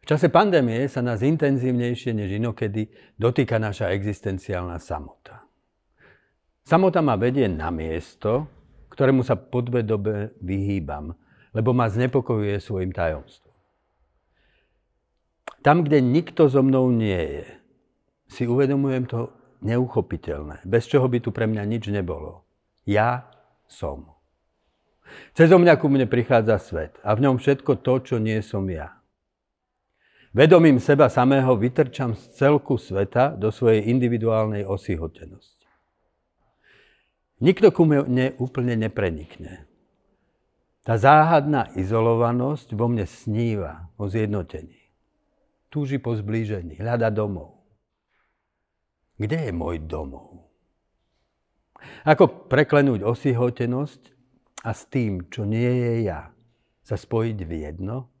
V čase pandémie sa nás intenzívnejšie než inokedy dotýka naša existenciálna samota. Samota ma vedie na miesto, ktorému sa podvedome vyhýbam, lebo ma znepokojuje svojim tajomstvom. Tam, kde nikto so mnou nie je, si uvedomujem to neuchopiteľné, bez čoho by tu pre mňa nič nebolo. Ja som. Cez mňa ku mne prichádza svet a v ňom všetko to, čo nie som ja. Vedomím seba samého vytrčam z celku sveta do svojej individuálnej osihotenosti. Nikto ku mne úplne neprenikne. Tá záhadná izolovanosť vo mne sníva o zjednotení. Túži po zblížení, hľada domov. Kde je môj domov? Ako preklenúť osihotenosť a s tým, čo nie je ja, sa spojiť v jedno?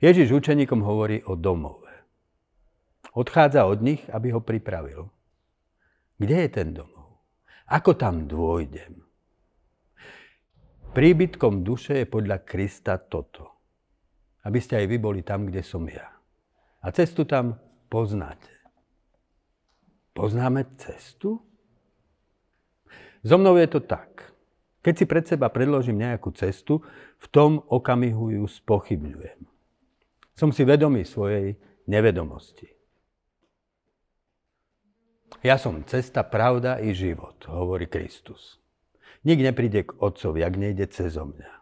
Ježiš učeníkom hovorí o domove. Odchádza od nich, aby ho pripravil. Kde je ten domov? Ako tam dôjdem? Príbytkom duše je podľa Krista toto. Aby ste aj vy boli tam, kde som ja. A cestu tam poznáte. Poznáme cestu? So mnou je to tak. Keď si pred seba predložím nejakú cestu, v tom okamihu ju spochybňujem. Som si vedomý svojej nevedomosti. Ja som cesta, pravda i život, hovorí Kristus. Nik nepríde k Otcovi, ak nejde cez mňa.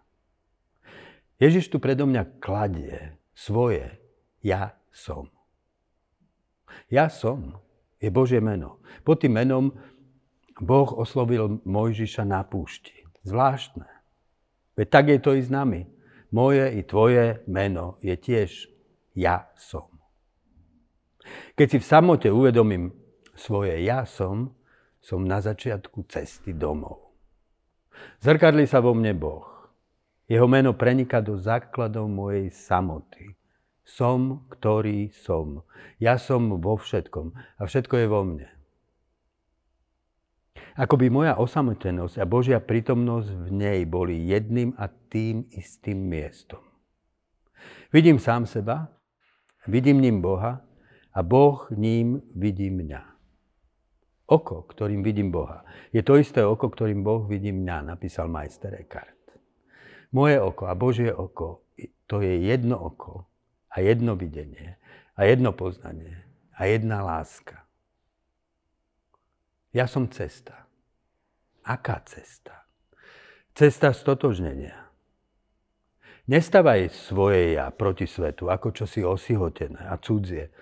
Ježiš tu predo mňa kladie svoje ja som. Ja som je Božie meno. Pod tým menom Boh oslovil Mojžiša na púšti. Zvláštne. Veď tak je to i s nami. Moje i tvoje meno je tiež ja som. Keď si v samote uvedomím svoje ja som, som na začiatku cesty domov. Zrkadli sa vo mne Boh. Jeho meno prenika do základov mojej samoty. Som, ktorý som. Ja som vo všetkom a všetko je vo mne. Ako by moja osamotenosť a Božia prítomnosť v nej boli jedným a tým istým miestom. Vidím sám seba, vidím ním Boha a Boh ním vidí mňa. Oko, ktorým vidím Boha, je to isté oko, ktorým Boh vidí mňa, napísal majster Eckhart. Moje oko a Božie oko, to je jedno oko a jedno videnie a jedno poznanie a jedna láska. Ja som cesta. Aká cesta? Cesta stotožnenia. Nestavaj svoje ja proti svetu, ako čo si osihotené a cudzie.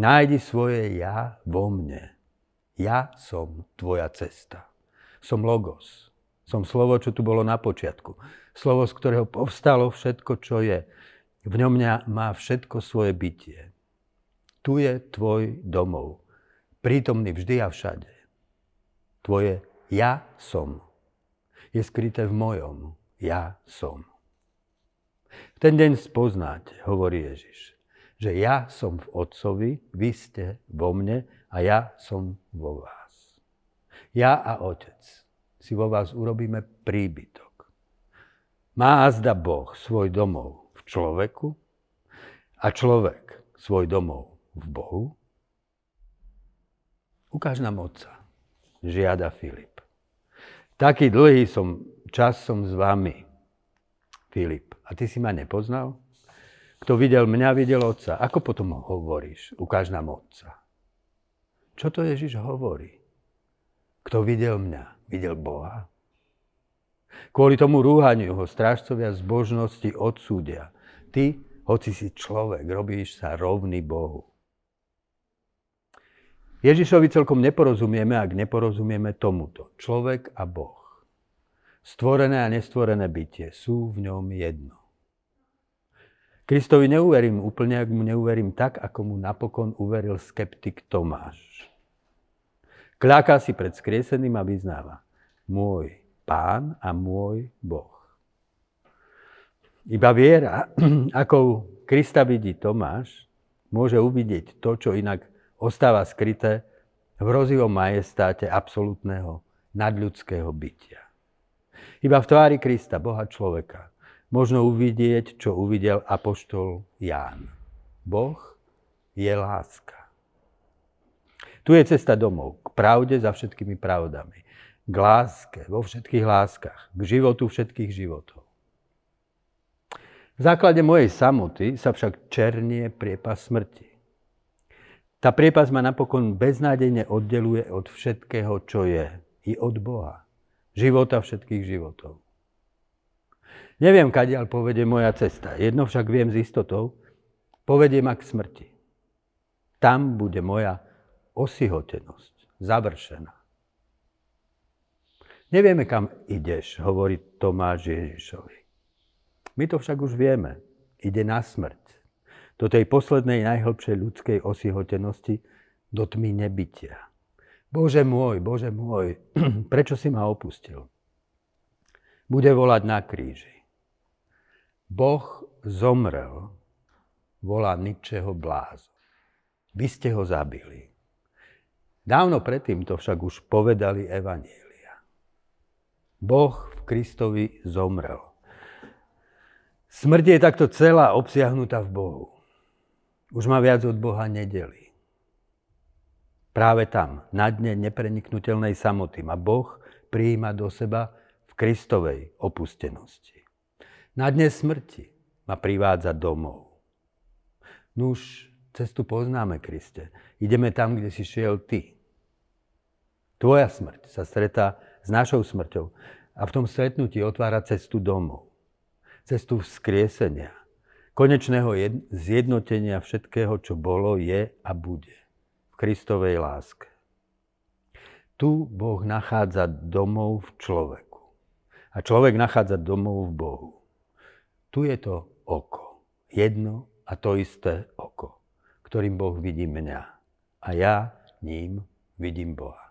Nájdi svoje ja vo mne. Ja som tvoja cesta. Som logos. Som slovo, čo tu bolo na počiatku. Slovo, z ktorého povstalo všetko, čo je. V ňom má všetko svoje bytie. Tu je tvoj domov. Prítomný vždy a všade. Tvoje ja som. Je skryté v mojom. Ja som. V ten deň spoznáte, hovorí Ježiš, že ja som v Otcovi, vy ste vo mne a ja som vo vás. Ja a Otec si vo vás urobíme príbytok. Má azda Boh svoj domov v človeku a človek svoj domov v Bohu? Ukáž nám Otca, žiada Filip. Taký dlhý som, čas som s vami, Filip. A ty si ma nepoznal? Kto videl mňa, videl otca. Ako potom hovoríš? Ukáž nám otca. Čo to Ježiš hovorí? Kto videl mňa, videl Boha. Kvôli tomu rúhaniu ho strážcovia zbožnosti odsúdia. Ty, hoci si človek, robíš sa rovný Bohu. Ježišovi celkom neporozumieme, ak neporozumieme tomuto. Človek a Boh. Stvorené a nestvorené bytie sú v ňom jedno. Kristovi neuverím úplne, ak mu neuverím tak, ako mu napokon uveril skeptik Tomáš. Kľaká si pred skrieseným a vyznáva. Môj pán a môj Boh. Iba viera, ako Krista vidí Tomáš, môže uvidieť to, čo inak ostáva skryté v hrozivom majestáte absolútneho nadľudského bytia. Iba v tvári Krista, Boha človeka, možno uvidieť, čo uvidel apoštol Ján. Boh je láska. Tu je cesta domov, k pravde za všetkými pravdami, k láske vo všetkých láskach, k životu všetkých životov. V základe mojej samoty sa však černie priepas smrti. Tá priepas ma napokon beznádejne oddeluje od všetkého, čo je, i od Boha, života všetkých životov. Neviem, kadiaľ povedie moja cesta. Jedno však viem s istotou, povedie ma k smrti. Tam bude moja osihotenosť završená. Nevieme, kam ideš, hovorí Tomáš Ježišovi. My to však už vieme. Ide na smrť. Do tej poslednej najhlbšej ľudskej osihotenosti, do tmy nebytia. Bože môj, Bože môj, prečo si ma opustil? Bude volať na kríži. Boh zomrel, volá Ničeho blázon. Vy ste ho zabili. Dávno predtým to však už povedali Evanielia. Boh v Kristovi zomrel. Smrť je takto celá obsiahnutá v Bohu. Už ma viac od Boha nedeli. Práve tam, na dne nepreniknutelnej samoty, ma Boh prijíma do seba v Kristovej opustenosti. Na dne smrti ma privádza domov. Nuž, cestu poznáme, Kriste. Ideme tam, kde si šiel Ty. Tvoja smrť sa stretá s našou smrťou a v tom stretnutí otvára cestu domov. Cestu vzkriesenia, konečného zjednotenia všetkého, čo bolo, je a bude v Kristovej láske. Tu Boh nachádza domov v človeku. A človek nachádza domov v Bohu. Tu je to oko. Jedno a to isté oko, ktorým Boh vidí mňa. A ja ním vidím Boha.